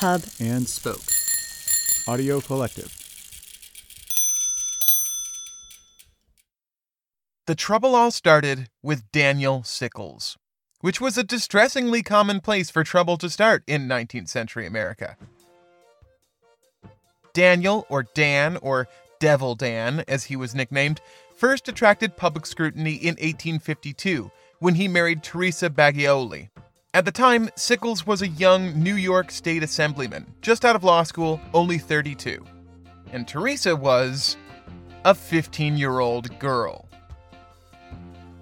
Hub and Spoke. Audio Collective. The trouble all started with Daniel Sickles, which was a distressingly common place for trouble to start in 19th century America. Daniel, or Dan, or Devil Dan, as he was nicknamed, first attracted public scrutiny in 1852 when he married Teresa Bagioli. At the time, Sickles was a young New York State Assemblyman, just out of law school, only 32. And Teresa was a 15 year old girl.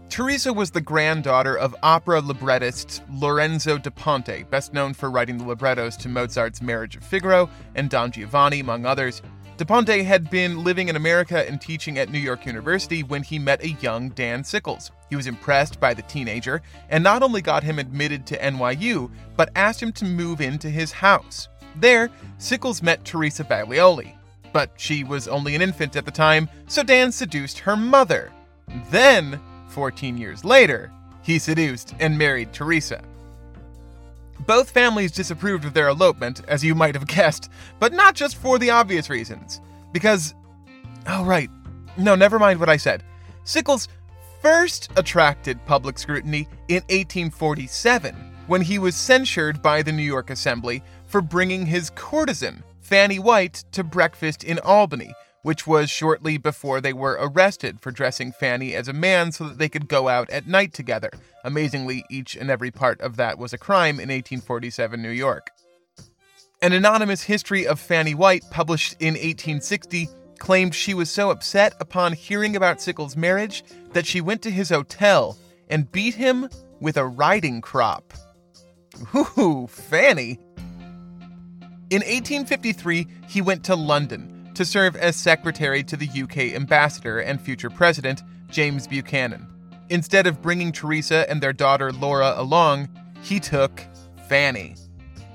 Teresa was the granddaughter of opera librettist Lorenzo da Ponte, best known for writing the librettos to Mozart's Marriage of Figaro and Don Giovanni, among others. Da Ponte had been living in America and teaching at New York University when he met a young Dan Sickles. He was impressed by the teenager and not only got him admitted to NYU, but asked him to move into his house. There, Sickles met Teresa Bagioli, but she was only an infant at the time, so Dan seduced her mother. Then, 14 years later, he seduced and married Teresa. Both families disapproved of their elopement, as you might have guessed, but not just for the obvious reasons. Because. Oh, right. No, never mind what I said. Sickles first attracted public scrutiny in 1847 when he was censured by the New York Assembly for bringing his courtesan, Fanny White, to breakfast in Albany, which was shortly before they were arrested for dressing Fanny as a man so that they could go out at night together. Amazingly, each and every part of that was a crime in 1847 New York. An anonymous history of Fanny White, published in 1860, claimed she was so upset upon hearing about Sickles' marriage that she went to his hotel and beat him with a riding crop. Ooh, Fanny! In 1853, he went to London to serve as secretary to the UK ambassador and future president, James Buchanan. Instead of bringing Teresa and their daughter Laura along, he took Fanny.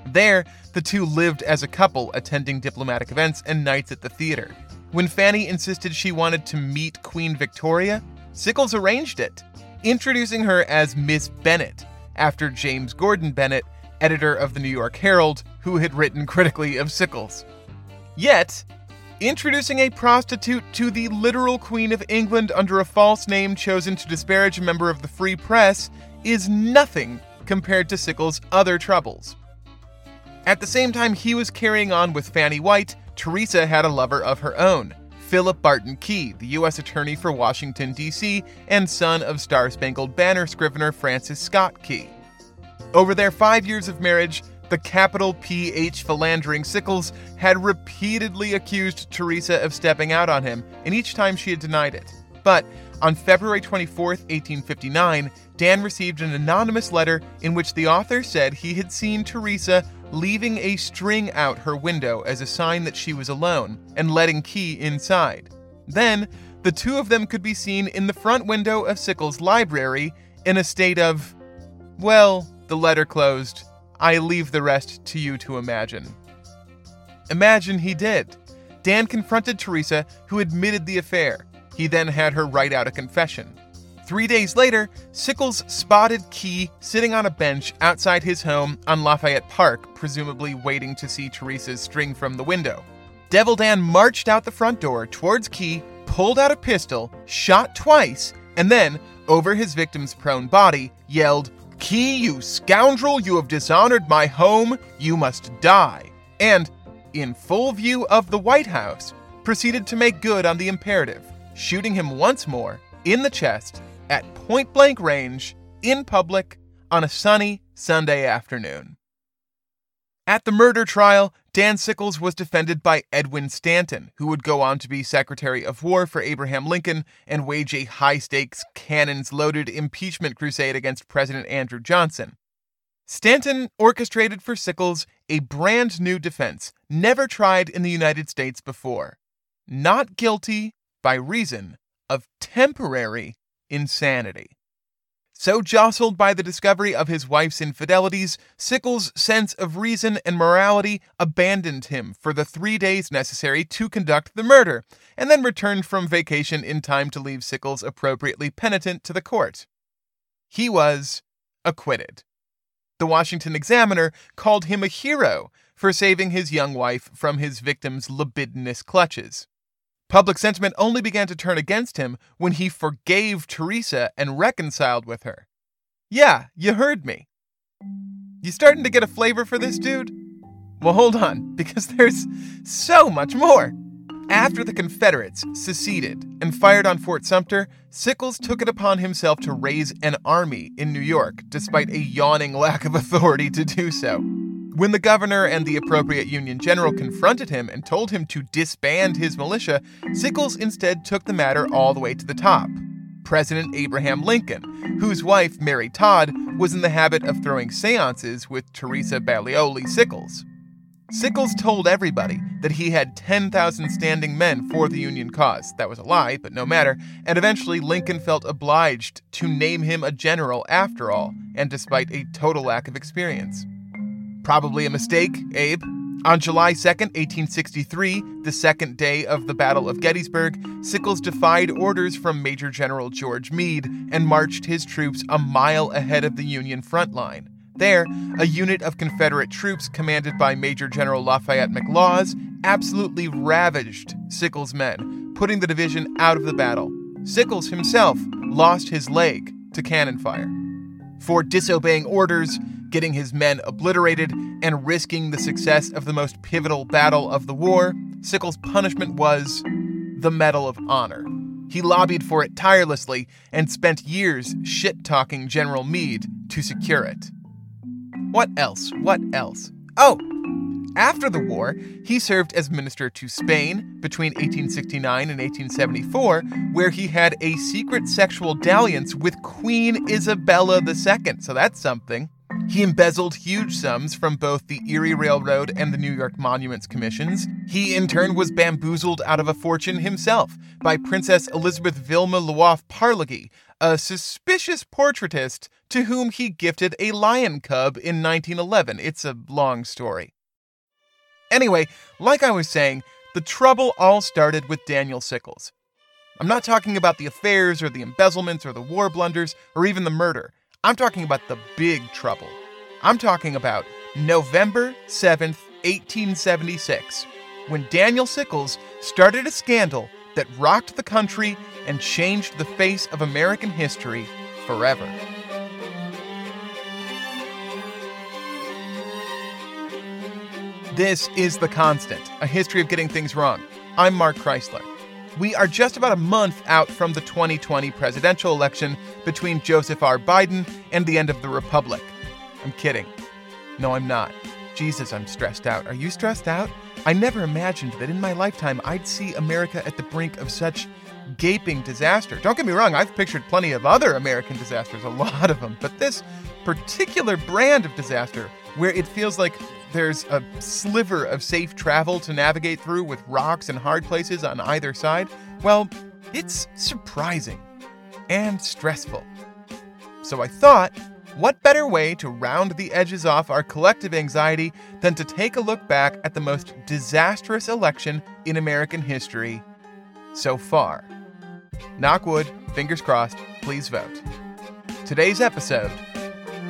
There, the two lived as a couple, attending diplomatic events and nights at the theater. When Fanny insisted she wanted to meet Queen Victoria, Sickles arranged it, introducing her as Miss Bennett, after James Gordon Bennett, editor of the New York Herald, who had written critically of Sickles. Yet, introducing a prostitute to the literal Queen of England under a false name chosen to disparage a member of the free press is nothing compared to Sickles' other troubles. At the same time he was carrying on with Fanny White, Teresa had a lover of her own, Philip Barton Key, the U.S. Attorney for Washington, D.C., and son of Star Spangled Banner scrivener Francis Scott Key. Over their five years of marriage, the capital PH philandering Sickles had repeatedly accused Teresa of stepping out on him, and each time she had denied it. But on February 24, 1859, Dan received an anonymous letter in which the author said he had seen Teresa leaving a string out her window as a sign that she was alone and letting Key inside. Then, the two of them could be seen in the front window of Sickles' library in a state of, well, the letter closed. I leave the rest to you to imagine. Imagine he did. Dan confronted Teresa, who admitted the affair. He then had her write out a confession. Three days later, Sickles spotted Key sitting on a bench outside his home on Lafayette Park, presumably waiting to see Teresa's string from the window. Devil Dan marched out the front door towards Key, pulled out a pistol, shot twice, and then, over his victim's prone body, yelled, Key, you scoundrel, you have dishonored my home, you must die. And, in full view of the White House, proceeded to make good on the imperative, shooting him once more in the chest at point blank range in public on a sunny Sunday afternoon. At the murder trial, Dan Sickles was defended by Edwin Stanton, who would go on to be Secretary of War for Abraham Lincoln and wage a high stakes, cannons loaded impeachment crusade against President Andrew Johnson. Stanton orchestrated for Sickles a brand new defense, never tried in the United States before not guilty by reason of temporary insanity. So jostled by the discovery of his wife's infidelities, Sickles' sense of reason and morality abandoned him for the three days necessary to conduct the murder, and then returned from vacation in time to leave Sickles appropriately penitent to the court. He was acquitted. The Washington Examiner called him a hero for saving his young wife from his victim's libidinous clutches. Public sentiment only began to turn against him when he forgave Teresa and reconciled with her. Yeah, you heard me. You starting to get a flavor for this dude? Well, hold on, because there's so much more. After the Confederates seceded and fired on Fort Sumter, Sickles took it upon himself to raise an army in New York, despite a yawning lack of authority to do so. When the governor and the appropriate Union general confronted him and told him to disband his militia, Sickles instead took the matter all the way to the top. President Abraham Lincoln, whose wife, Mary Todd, was in the habit of throwing seances with Teresa Bagioli Sickles. Sickles told everybody that he had 10,000 standing men for the Union cause. That was a lie, but no matter, and eventually Lincoln felt obliged to name him a general after all, and despite a total lack of experience. Probably a mistake, Abe. On July 2, 1863, the second day of the Battle of Gettysburg, Sickles defied orders from Major General George Meade and marched his troops a mile ahead of the Union front line. There, a unit of Confederate troops commanded by Major General Lafayette McLaws absolutely ravaged Sickles' men, putting the division out of the battle. Sickles himself lost his leg to cannon fire. For disobeying orders, getting his men obliterated, and risking the success of the most pivotal battle of the war, Sickles' punishment was the Medal of Honor. He lobbied for it tirelessly and spent years shit talking General Meade to secure it. What else? What else? Oh! After the war, he served as minister to Spain between 1869 and 1874, where he had a secret sexual dalliance with Queen Isabella II, so that's something. He embezzled huge sums from both the Erie Railroad and the New York Monuments Commissions. He, in turn, was bamboozled out of a fortune himself by Princess Elizabeth Vilma Lwoff Parlaghy, a suspicious portraitist to whom he gifted a lion cub in 1911. It's a long story. Anyway, like I was saying, the trouble all started with Daniel Sickles. I'm not talking about the affairs or the embezzlements or the war blunders or even the murder. I'm talking about the big trouble. I'm talking about November 7th, 1876, when Daniel Sickles started a scandal that rocked the country and changed the face of American history forever. This is The Constant, a history of getting things wrong. I'm Mark Chrisler. We are just about a month out from the 2020 presidential election between Joseph R. Biden and the end of the Republic. I'm kidding. No, I'm not. Jesus, I'm stressed out. Are you stressed out? I never imagined that in my lifetime I'd see America at the brink of such gaping disaster. Don't get me wrong, I've pictured plenty of other American disasters, a lot of them, but this particular brand of disaster, where it feels like there's a sliver of safe travel to navigate through with rocks and hard places on either side, well, it's surprising and stressful. So I thought, what better way to round the edges off our collective anxiety than to take a look back at the most disastrous election in American history so far? Knockwood, fingers crossed, please vote. Today's episode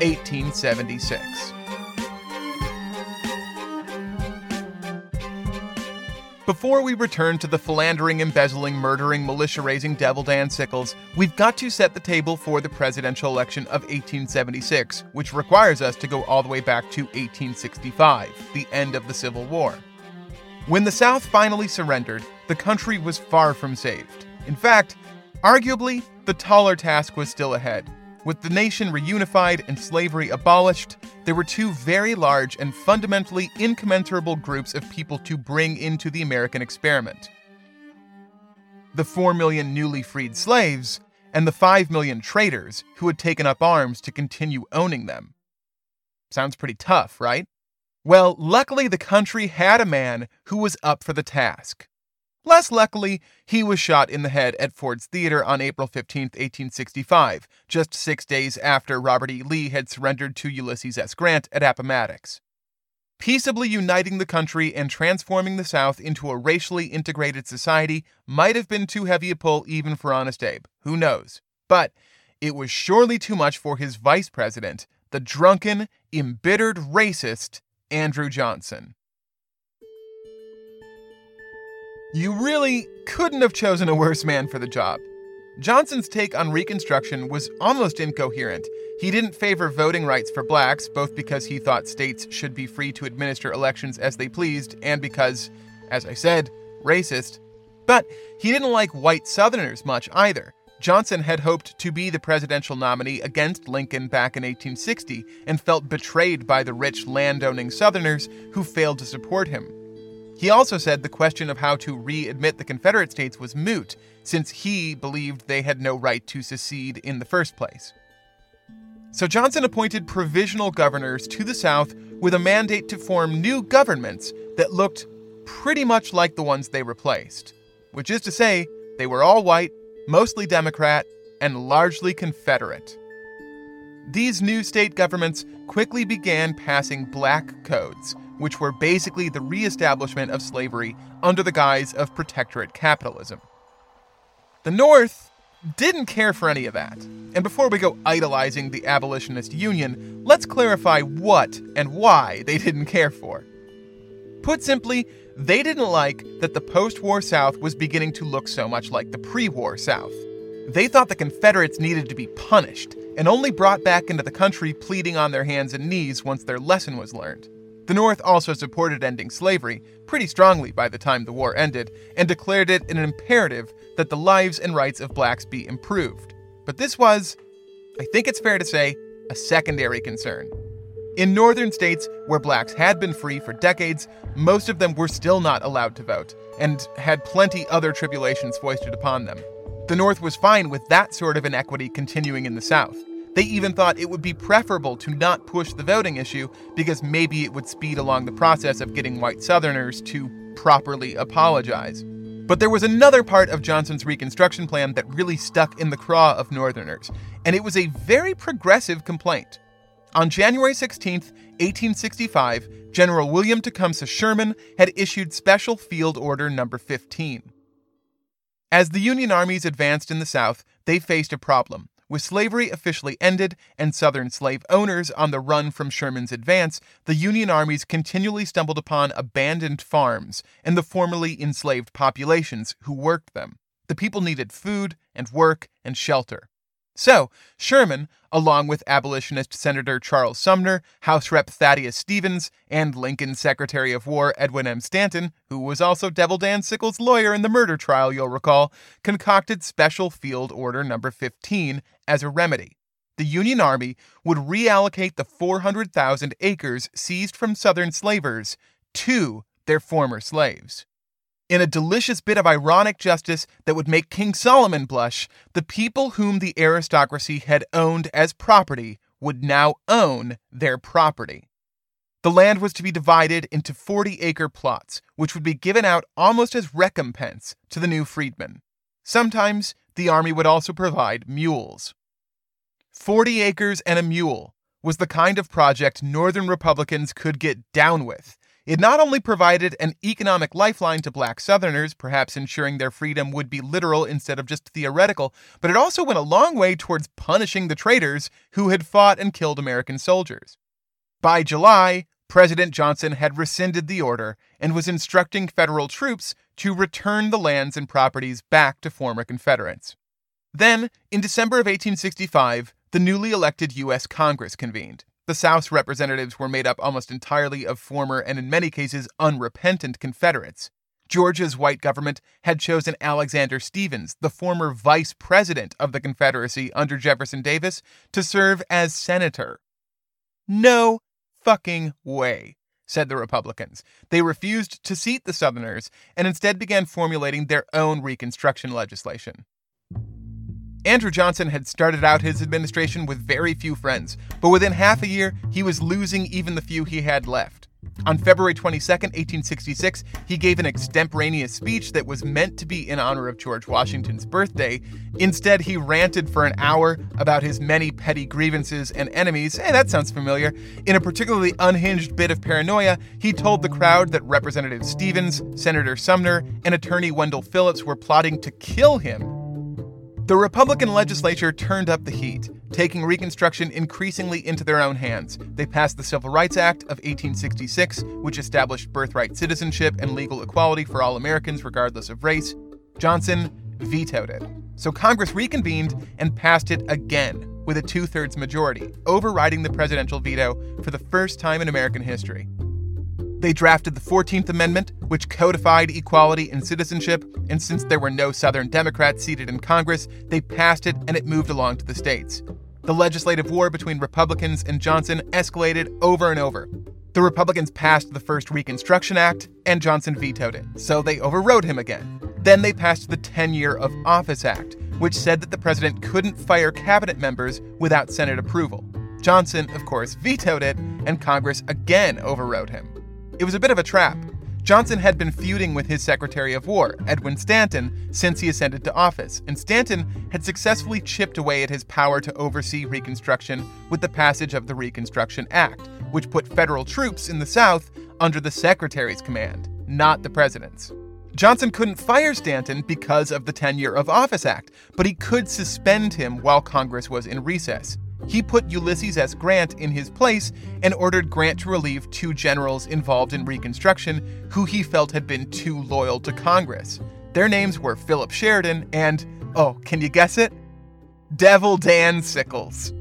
1876. Before we return to the philandering, embezzling, murdering, militia raising devil Dan Sickles, we've got to set the table for the presidential election of 1876, which requires us to go all the way back to 1865, the end of the Civil War. When the South finally surrendered, the country was far from saved. In fact, arguably, the taller task was still ahead. With the nation reunified and slavery abolished, there were two very large and fundamentally incommensurable groups of people to bring into the American experiment the 4 million newly freed slaves and the 5 million traders who had taken up arms to continue owning them. Sounds pretty tough, right? Well, luckily, the country had a man who was up for the task. Less luckily, he was shot in the head at Ford's Theater on April 15, 1865, just six days after Robert E. Lee had surrendered to Ulysses S. Grant at Appomattox. Peaceably uniting the country and transforming the South into a racially integrated society might have been too heavy a pull even for Honest Abe. Who knows? But it was surely too much for his vice president, the drunken, embittered racist Andrew Johnson. You really couldn't have chosen a worse man for the job. Johnson's take on Reconstruction was almost incoherent. He didn't favor voting rights for blacks, both because he thought states should be free to administer elections as they pleased, and because, as I said, racist. But he didn't like white Southerners much either. Johnson had hoped to be the presidential nominee against Lincoln back in 1860 and felt betrayed by the rich landowning Southerners who failed to support him. He also said the question of how to readmit the Confederate States was moot, since he believed they had no right to secede in the first place. So Johnson appointed provisional governors to the South with a mandate to form new governments that looked pretty much like the ones they replaced, which is to say, they were all white, mostly Democrat, and largely Confederate. These new state governments quickly began passing black codes which were basically the reestablishment of slavery under the guise of protectorate capitalism. The North didn't care for any of that. And before we go idolizing the abolitionist union, let's clarify what and why they didn't care for. Put simply, they didn't like that the post war South was beginning to look so much like the pre war South. They thought the Confederates needed to be punished and only brought back into the country pleading on their hands and knees once their lesson was learned. The North also supported ending slavery pretty strongly by the time the war ended and declared it an imperative that the lives and rights of blacks be improved. But this was, I think it's fair to say, a secondary concern. In northern states where blacks had been free for decades, most of them were still not allowed to vote and had plenty other tribulations foisted upon them. The North was fine with that sort of inequity continuing in the South. They even thought it would be preferable to not push the voting issue because maybe it would speed along the process of getting white Southerners to properly apologize. But there was another part of Johnson's Reconstruction plan that really stuck in the craw of Northerners, and it was a very progressive complaint. On January 16, 1865, General William Tecumseh Sherman had issued Special Field Order Number 15. As the Union armies advanced in the South, they faced a problem. With slavery officially ended and Southern slave owners on the run from Sherman's advance, the Union armies continually stumbled upon abandoned farms and the formerly enslaved populations who worked them. The people needed food and work and shelter. So, Sherman, along with abolitionist Senator Charles Sumner, House Rep Thaddeus Stevens, and Lincoln Secretary of War Edwin M. Stanton, who was also Devil Dan Sickles' lawyer in the murder trial, you'll recall, concocted Special Field Order Number 15 as a remedy. The Union Army would reallocate the 400,000 acres seized from Southern slavers to their former slaves. In a delicious bit of ironic justice that would make King Solomon blush, the people whom the aristocracy had owned as property would now own their property. The land was to be divided into 40 acre plots, which would be given out almost as recompense to the new freedmen. Sometimes the army would also provide mules. 40 acres and a mule was the kind of project Northern Republicans could get down with it not only provided an economic lifeline to black Southerners, perhaps ensuring their freedom would be literal instead of just theoretical, but it also went a long way towards punishing the traitors who had fought and killed American soldiers. By July, President Johnson had rescinded the order and was instructing federal troops to return the lands and properties back to former Confederates. Then, in December of 1865, the newly elected U.S. Congress convened. The South's representatives were made up almost entirely of former and, in many cases, unrepentant Confederates. Georgia's white government had chosen Alexander Stephens, the former vice president of the Confederacy under Jefferson Davis, to serve as senator. No fucking way, said the Republicans. They refused to seat the Southerners and instead began formulating their own Reconstruction legislation. Andrew Johnson had started out his administration with very few friends, but within half a year, he was losing even the few he had left. On February 22, 1866, he gave an extemporaneous speech that was meant to be in honor of George Washington's birthday. Instead, he ranted for an hour about his many petty grievances and enemies. Hey, that sounds familiar. In a particularly unhinged bit of paranoia, he told the crowd that Representative Stevens, Senator Sumner, and attorney Wendell Phillips were plotting to kill him the Republican legislature turned up the heat, taking Reconstruction increasingly into their own hands. They passed the Civil Rights Act of 1866, which established birthright citizenship and legal equality for all Americans regardless of race. Johnson vetoed it. So Congress reconvened and passed it again with a two thirds majority, overriding the presidential veto for the first time in American history. They drafted the 14th Amendment, which codified equality in citizenship, and since there were no Southern Democrats seated in Congress, they passed it and it moved along to the states. The legislative war between Republicans and Johnson escalated over and over. The Republicans passed the first Reconstruction Act, and Johnson vetoed it, so they overrode him again. Then they passed the Tenure of Office Act, which said that the president couldn't fire cabinet members without Senate approval. Johnson, of course, vetoed it, and Congress again overrode him. It was a bit of a trap. Johnson had been feuding with his Secretary of War, Edwin Stanton, since he ascended to office, and Stanton had successfully chipped away at his power to oversee Reconstruction with the passage of the Reconstruction Act, which put federal troops in the South under the Secretary's command, not the President's. Johnson couldn't fire Stanton because of the Tenure of Office Act, but he could suspend him while Congress was in recess. He put Ulysses S. Grant in his place and ordered Grant to relieve two generals involved in Reconstruction who he felt had been too loyal to Congress. Their names were Philip Sheridan and, oh, can you guess it? Devil Dan Sickles.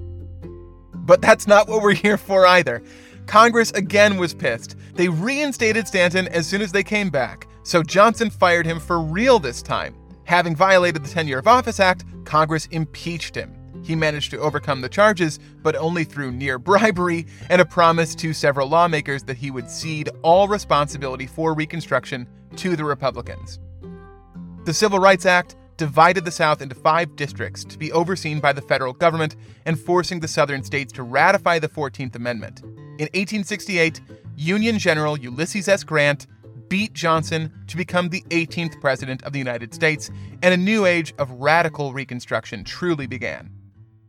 But that's not what we're here for either. Congress again was pissed. They reinstated Stanton as soon as they came back, so Johnson fired him for real this time. Having violated the Tenure of Office Act, Congress impeached him. He managed to overcome the charges, but only through near bribery and a promise to several lawmakers that he would cede all responsibility for Reconstruction to the Republicans. The Civil Rights Act divided the South into five districts to be overseen by the federal government and forcing the southern states to ratify the 14th Amendment. In 1868, Union General Ulysses S. Grant beat Johnson to become the 18th President of the United States, and a new age of radical Reconstruction truly began.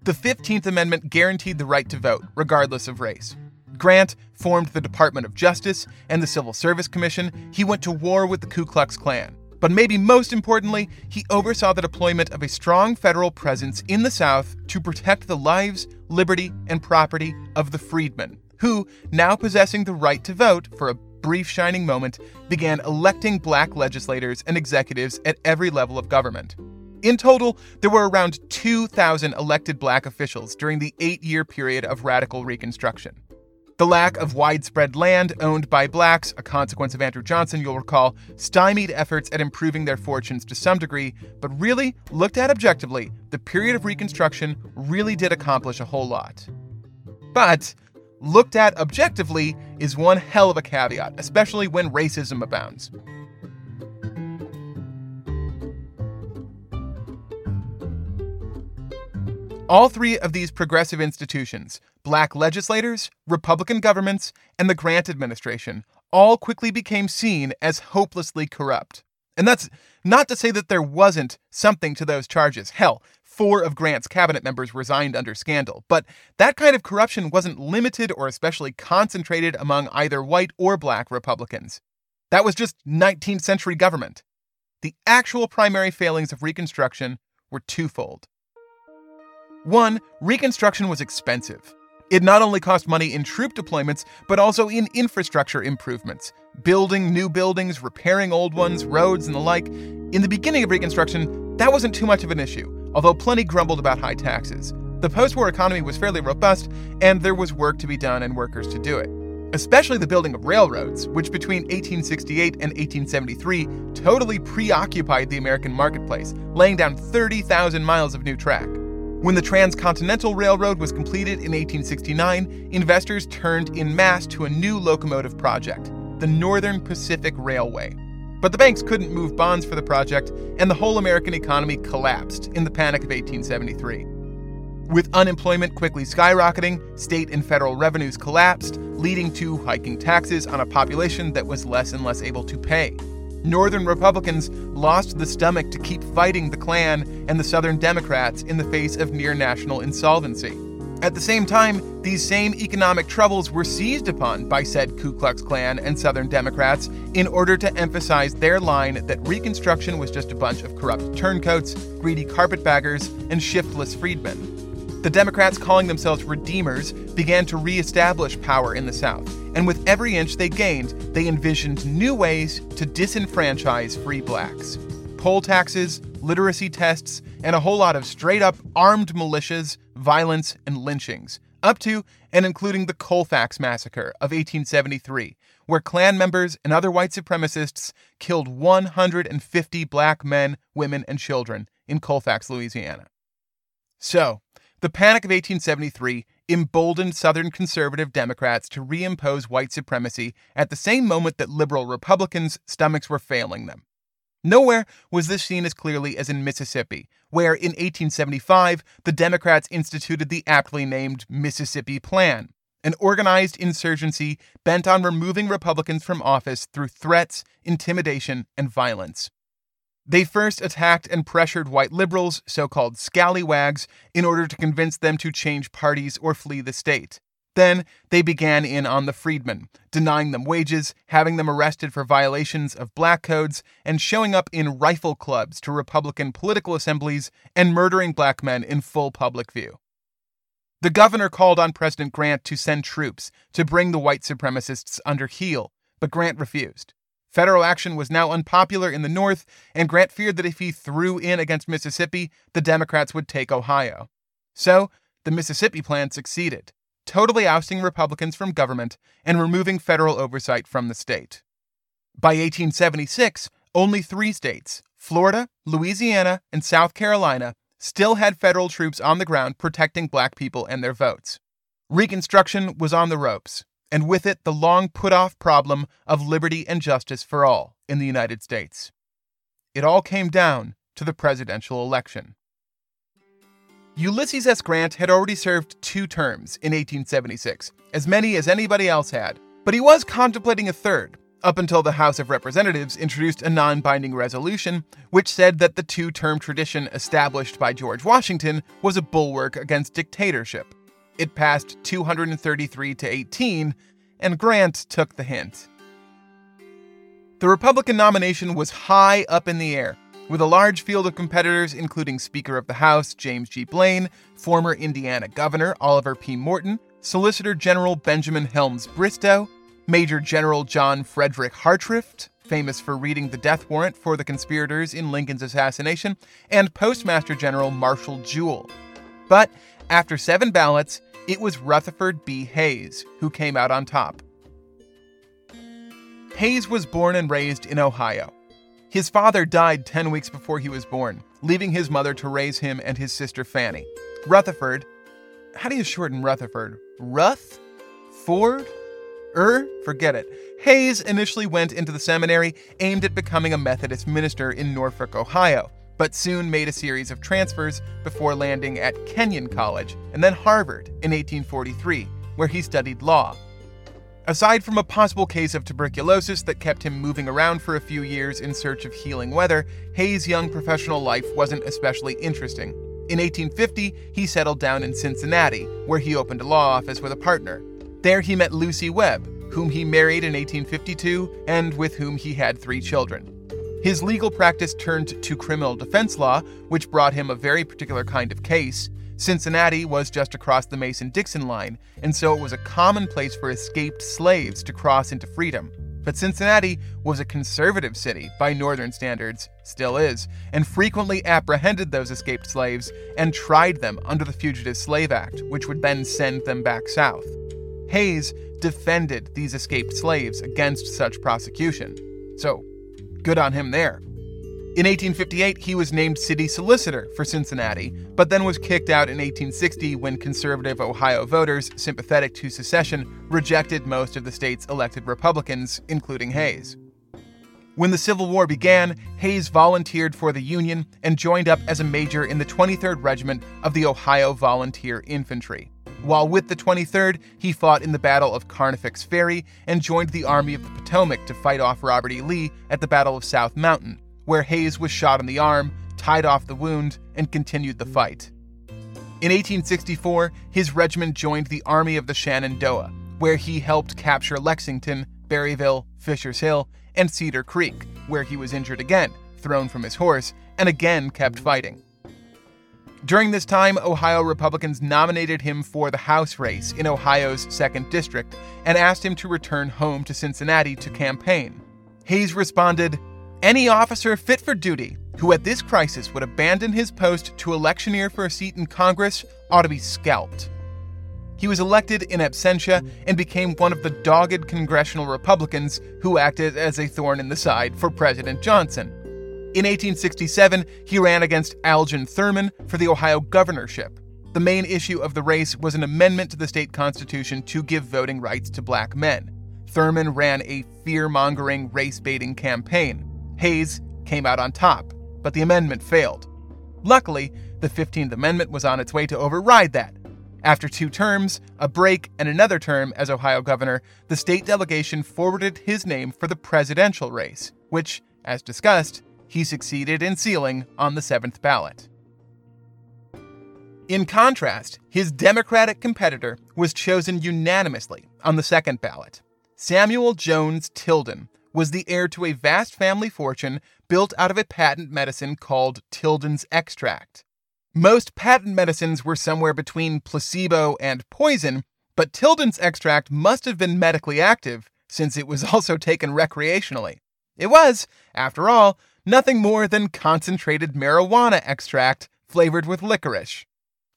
The 15th Amendment guaranteed the right to vote, regardless of race. Grant formed the Department of Justice and the Civil Service Commission. He went to war with the Ku Klux Klan. But maybe most importantly, he oversaw the deployment of a strong federal presence in the South to protect the lives, liberty, and property of the freedmen, who, now possessing the right to vote for a brief shining moment, began electing black legislators and executives at every level of government. In total, there were around 2,000 elected black officials during the eight year period of radical Reconstruction. The lack of widespread land owned by blacks, a consequence of Andrew Johnson, you'll recall, stymied efforts at improving their fortunes to some degree, but really, looked at objectively, the period of Reconstruction really did accomplish a whole lot. But, looked at objectively is one hell of a caveat, especially when racism abounds. All three of these progressive institutions, black legislators, Republican governments, and the Grant administration, all quickly became seen as hopelessly corrupt. And that's not to say that there wasn't something to those charges. Hell, four of Grant's cabinet members resigned under scandal. But that kind of corruption wasn't limited or especially concentrated among either white or black Republicans. That was just 19th century government. The actual primary failings of Reconstruction were twofold. One, Reconstruction was expensive. It not only cost money in troop deployments, but also in infrastructure improvements, building new buildings, repairing old ones, roads, and the like. In the beginning of Reconstruction, that wasn't too much of an issue, although plenty grumbled about high taxes. The post war economy was fairly robust, and there was work to be done and workers to do it. Especially the building of railroads, which between 1868 and 1873 totally preoccupied the American marketplace, laying down 30,000 miles of new track. When the Transcontinental Railroad was completed in 1869, investors turned in mass to a new locomotive project, the Northern Pacific Railway. But the banks couldn't move bonds for the project, and the whole American economy collapsed in the Panic of 1873. With unemployment quickly skyrocketing, state and federal revenues collapsed, leading to hiking taxes on a population that was less and less able to pay. Northern Republicans lost the stomach to keep fighting the Klan and the Southern Democrats in the face of near national insolvency. At the same time, these same economic troubles were seized upon by said Ku Klux Klan and Southern Democrats in order to emphasize their line that Reconstruction was just a bunch of corrupt turncoats, greedy carpetbaggers, and shiftless freedmen. The Democrats, calling themselves Redeemers, began to reestablish power in the South, and with every inch they gained, they envisioned new ways to disenfranchise free blacks. Poll taxes, literacy tests, and a whole lot of straight up armed militias, violence, and lynchings, up to and including the Colfax Massacre of 1873, where Klan members and other white supremacists killed 150 black men, women, and children in Colfax, Louisiana. So, the Panic of 1873 emboldened Southern conservative Democrats to reimpose white supremacy at the same moment that liberal Republicans' stomachs were failing them. Nowhere was this seen as clearly as in Mississippi, where in 1875 the Democrats instituted the aptly named Mississippi Plan, an organized insurgency bent on removing Republicans from office through threats, intimidation, and violence. They first attacked and pressured white liberals, so called scallywags, in order to convince them to change parties or flee the state. Then they began in on the freedmen, denying them wages, having them arrested for violations of black codes, and showing up in rifle clubs to Republican political assemblies and murdering black men in full public view. The governor called on President Grant to send troops to bring the white supremacists under heel, but Grant refused. Federal action was now unpopular in the North, and Grant feared that if he threw in against Mississippi, the Democrats would take Ohio. So, the Mississippi Plan succeeded, totally ousting Republicans from government and removing federal oversight from the state. By 1876, only three states, Florida, Louisiana, and South Carolina, still had federal troops on the ground protecting black people and their votes. Reconstruction was on the ropes, and with it the long put off problem of liberty and justice for all in the United States. It all came down to the presidential election. Ulysses S. Grant had already served two terms in 1876, as many as anybody else had, but he was contemplating a third, up until the House of Representatives introduced a non binding resolution which said that the two term tradition established by George Washington was a bulwark against dictatorship. It passed 233 to 18, and Grant took the hint. The Republican nomination was high up in the air, with a large field of competitors including Speaker of the House James G. Blaine, former Indiana Governor Oliver P. Morton, Solicitor General Benjamin Helms Bristow, Major General John Frederick Hartranft, famous for reading the death warrant for the conspirators in Lincoln's assassination, and Postmaster General Marshall Jewell. But after seven ballots, it was Rutherford B. Hayes who came out on top. Hayes was born and raised in Ohio. His father died 10 weeks before he was born, leaving his mother to raise him and his sister Fanny. Rutherford, how do you shorten Rutherford? Ruth? Ford? Er? Forget it. Hayes initially went into the seminary aimed at becoming a Methodist minister in Norwalk, Ohio but soon made a series of transfers before landing at Kenyon College and then Harvard in 1843, where he studied law. Aside from a possible case of tuberculosis that kept him moving around for a few years in search of healing weather, Hayes' young professional life wasn't especially interesting. In 1850, he settled down in Cincinnati, where he opened a law office with a partner. There he met Lucy Webb, whom he married in 1852 and with whom he had three children. His legal practice turned to criminal defense law, which brought him a very particular kind of case Cincinnati was just across the Mason Dixon line, and so it was a common place for escaped slaves to cross into freedom. But Cincinnati was a conservative city by Northern standards, still is, and frequently apprehended those escaped slaves and tried them under the Fugitive Slave Act, which would then send them back south. Hayes defended these escaped slaves against such prosecution. So, good on him there. In 1858, he was named city solicitor for Cincinnati, but then was kicked out in 1860 when conservative Ohio voters sympathetic to secession rejected most of the state's elected Republicans, including Hayes. When the Civil War began, Hayes volunteered for the Union and joined up as a major in the 23rd Regiment of the Ohio Volunteer Infantry. While with the 23rd, he fought in the Battle of Carnifex Ferry and joined the Army of the Potomac to fight off Robert E. Lee at the Battle of South Mountain, where Hayes was shot in the arm, tied off the wound, and continued the fight. In 1864, his regiment joined the Army of the Shenandoah, where he helped capture Lexington, Berryville, Fisher's Hill, and Cedar Creek, where he was injured again, thrown from his horse, and again kept fighting. During this time, Ohio Republicans nominated him for the House race in Ohio's 2nd District and asked him to return home to Cincinnati to campaign. Hayes responded, Any officer fit for duty who at this crisis would abandon his post to electioneer for a seat in Congress ought to be scalped. He was elected in absentia and became one of the dogged congressional Republicans who acted as a thorn in the side for President Johnson. In 1867, he ran against Allen G. Thurman for the Ohio governorship. The main issue of the race was an amendment to the state constitution to give voting rights to black men. Thurman ran a fear mongering, race baiting campaign. Hayes came out on top, but the amendment failed. Luckily, the 15th Amendment was on its way to override that. After two terms, a break, and another term as Ohio governor, the state delegation forwarded his name for the presidential race, which, as discussed, he succeeded in sealing on the seventh ballot. In contrast, his Democratic competitor was chosen unanimously on the second ballot. Samuel Jones Tilden was the heir to a vast family fortune built out of a patent medicine called Tilden's Extract. Most patent medicines were somewhere between placebo and poison, but Tilden's Extract must have been medically active since it was also taken recreationally. It was, after all, nothing more than concentrated marijuana extract flavored with licorice.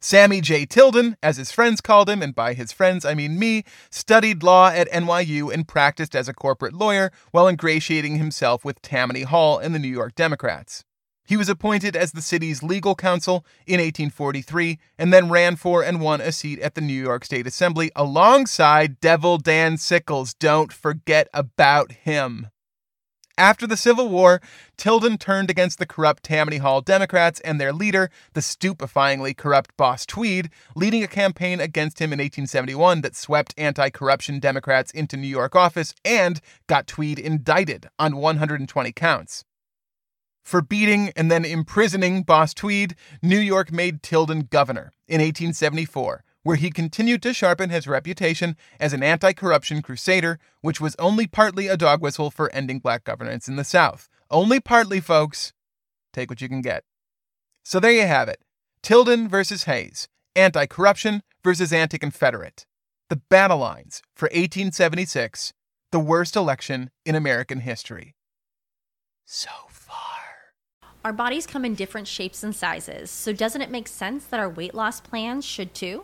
Sammy J. Tilden, as his friends called him, and by his friends I mean me, studied law at NYU and practiced as a corporate lawyer while ingratiating himself with Tammany Hall and the New York Democrats. He was appointed as the city's legal counsel in 1843 and then ran for and won a seat at the New York State Assembly alongside Devil Dan Sickles. Don't forget about him. After the Civil War, Tilden turned against the corrupt Tammany Hall Democrats and their leader, the stupefyingly corrupt Boss Tweed, leading a campaign against him in 1871 that swept anti corruption Democrats into New York office and got Tweed indicted on 120 counts. For beating and then imprisoning Boss Tweed, New York made Tilden governor in 1874 where he continued to sharpen his reputation as an anti corruption crusader, which was only partly a dog whistle for ending black governance in the South. Only partly, folks. Take what you can get. So there you have it Tilden versus Hayes, anti corruption versus anti Confederate. The battle lines for 1876, the worst election in American history. So far. Our bodies come in different shapes and sizes, so doesn't it make sense that our weight loss plans should too?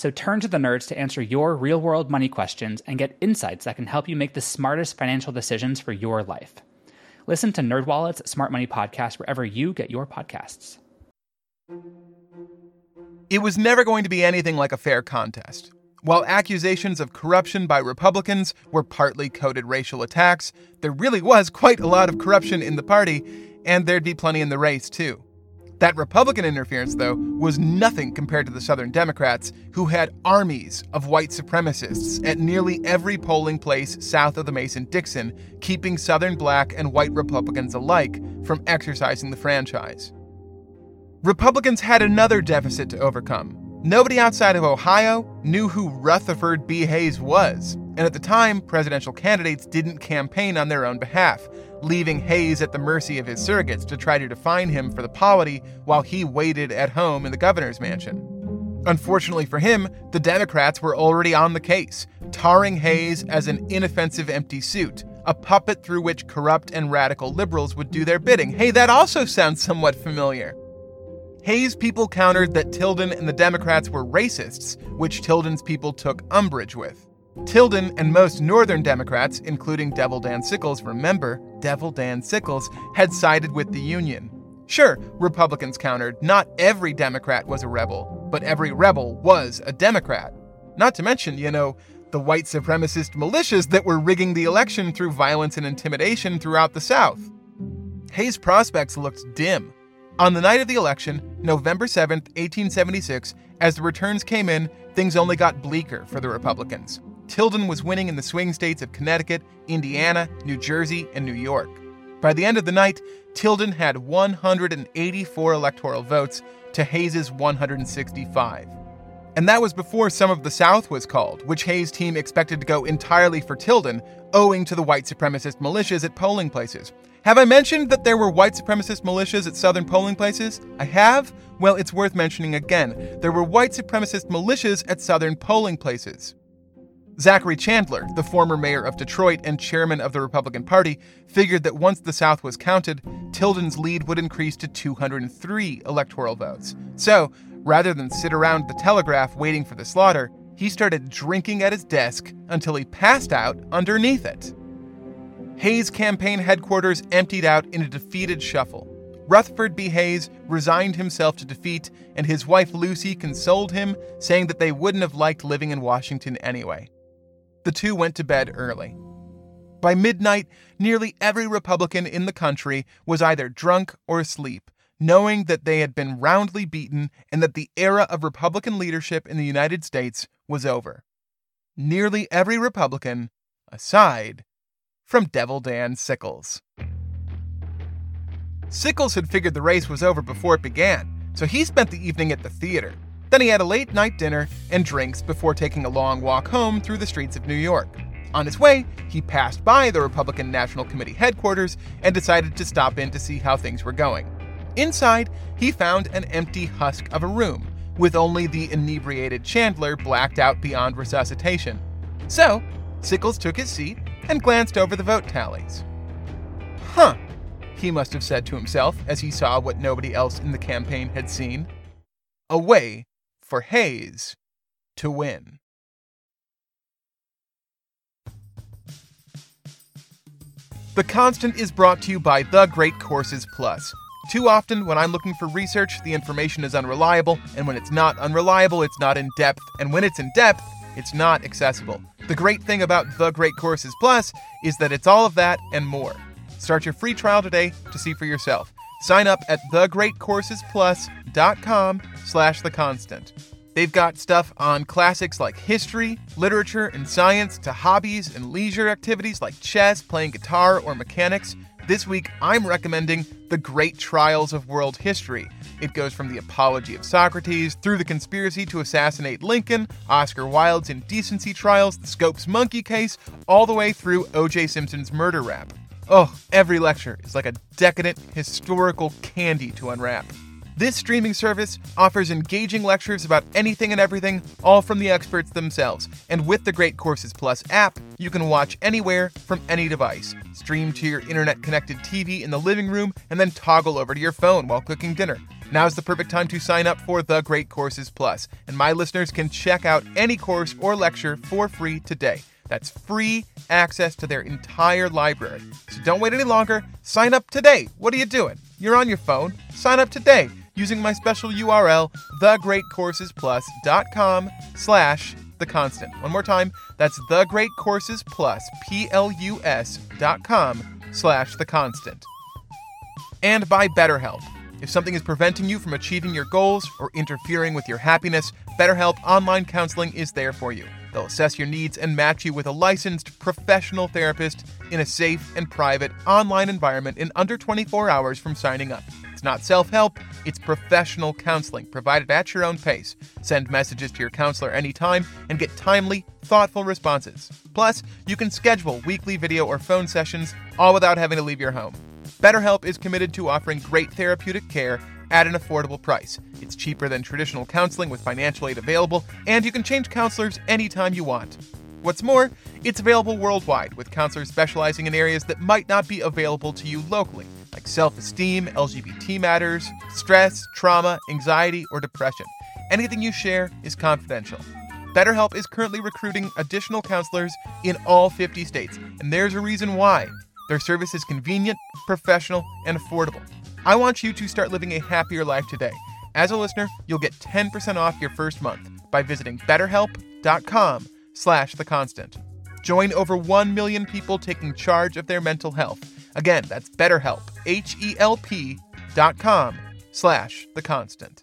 So turn to the nerds to answer your real world money questions and get insights that can help you make the smartest financial decisions for your life. Listen to NerdWallet's Smart Money Podcast wherever you get your podcasts. It was never going to be anything like a fair contest. While accusations of corruption by Republicans were partly coded racial attacks, there really was quite a lot of corruption in the party, and there'd be plenty in the race, too. That Republican interference, though, was nothing compared to the Southern Democrats, who had armies of white supremacists at nearly every polling place south of the Mason Dixon, keeping Southern black and white Republicans alike from exercising the franchise. Republicans had another deficit to overcome. Nobody outside of Ohio knew who Rutherford B. Hayes was, and at the time, presidential candidates didn't campaign on their own behalf, leaving Hayes at the mercy of his surrogates to try to define him for the polity while he waited at home in the governor's mansion. Unfortunately for him, the Democrats were already on the case, tarring Hayes as an inoffensive empty suit, a puppet through which corrupt and radical liberals would do their bidding. Hey, that also sounds somewhat familiar. Hayes' people countered that Tilden and the Democrats were racists, which Tilden's people took umbrage with. Tilden and most Northern Democrats, including Devil Dan Sickles, remember, Devil Dan Sickles, had sided with the Union. Sure, Republicans countered, not every Democrat was a rebel, but every rebel was a Democrat. Not to mention, you know, the white supremacist militias that were rigging the election through violence and intimidation throughout the South. Hayes' prospects looked dim. On the night of the election, November 7, 1876, as the returns came in, things only got bleaker for the Republicans. Tilden was winning in the swing states of Connecticut, Indiana, New Jersey, and New York. By the end of the night, Tilden had 184 electoral votes to Hayes's 165. And that was before some of the South was called, which Hayes' team expected to go entirely for Tilden, owing to the white supremacist militias at polling places. Have I mentioned that there were white supremacist militias at southern polling places? I have? Well, it's worth mentioning again. There were white supremacist militias at southern polling places. Zachary Chandler, the former mayor of Detroit and chairman of the Republican Party, figured that once the South was counted, Tilden's lead would increase to 203 electoral votes. So, rather than sit around the telegraph waiting for the slaughter, he started drinking at his desk until he passed out underneath it. Hayes' campaign headquarters emptied out in a defeated shuffle. Rutherford B. Hayes resigned himself to defeat, and his wife Lucy consoled him, saying that they wouldn't have liked living in Washington anyway. The two went to bed early. By midnight, nearly every Republican in the country was either drunk or asleep, knowing that they had been roundly beaten and that the era of Republican leadership in the United States was over. Nearly every Republican, aside from Devil Dan Sickles. Sickles had figured the race was over before it began, so he spent the evening at the theater. Then he had a late night dinner and drinks before taking a long walk home through the streets of New York. On his way, he passed by the Republican National Committee headquarters and decided to stop in to see how things were going. Inside, he found an empty husk of a room, with only the inebriated Chandler blacked out beyond resuscitation. So, Sickles took his seat and glanced over the vote tallies. Huh, he must have said to himself as he saw what nobody else in the campaign had seen. A way for Hayes to win. The Constant is brought to you by The Great Courses Plus. Too often, when I'm looking for research, the information is unreliable, and when it's not unreliable, it's not in depth, and when it's in depth, it's not accessible. The great thing about The Great Courses Plus is that it's all of that and more. Start your free trial today to see for yourself. Sign up at thegreatcoursesplus.com slash the constant. They've got stuff on classics like history, literature, and science to hobbies and leisure activities like chess, playing guitar, or mechanics. This week, I'm recommending The Great Trials of World History. It goes from the apology of Socrates through the conspiracy to assassinate Lincoln, Oscar Wilde's indecency trials, the Scopes monkey case, all the way through O.J. Simpson's murder rap. Oh, every lecture is like a decadent historical candy to unwrap. This streaming service offers engaging lectures about anything and everything, all from the experts themselves. And with the Great Courses Plus app, you can watch anywhere from any device. Stream to your internet connected TV in the living room and then toggle over to your phone while cooking dinner. Now's the perfect time to sign up for the Great Courses Plus, and my listeners can check out any course or lecture for free today. That's free access to their entire library. So don't wait any longer. Sign up today. What are you doing? You're on your phone. Sign up today using my special URL, thegreatcoursesplus.com slash the constant. One more time, that's thegreatcoursesplus, P-L-U-S dot com slash the constant. And by BetterHelp. If something is preventing you from achieving your goals or interfering with your happiness, BetterHelp Online Counseling is there for you. They'll assess your needs and match you with a licensed professional therapist in a safe and private online environment in under 24 hours from signing up. It's not self help, it's professional counseling provided at your own pace. Send messages to your counselor anytime and get timely, thoughtful responses. Plus, you can schedule weekly video or phone sessions all without having to leave your home. BetterHelp is committed to offering great therapeutic care at an affordable price. It's cheaper than traditional counseling with financial aid available, and you can change counselors anytime you want. What's more, it's available worldwide with counselors specializing in areas that might not be available to you locally like self esteem, LGBT matters, stress, trauma, anxiety, or depression. Anything you share is confidential. BetterHelp is currently recruiting additional counselors in all 50 states, and there's a reason why. Their service is convenient, professional, and affordable. I want you to start living a happier life today. As a listener, you'll get 10% off your first month by visiting betterhelp.com slash the constant. Join over 1 million people taking charge of their mental health. Again, that's BetterHelp, H-E-L-P dot com slash the constant.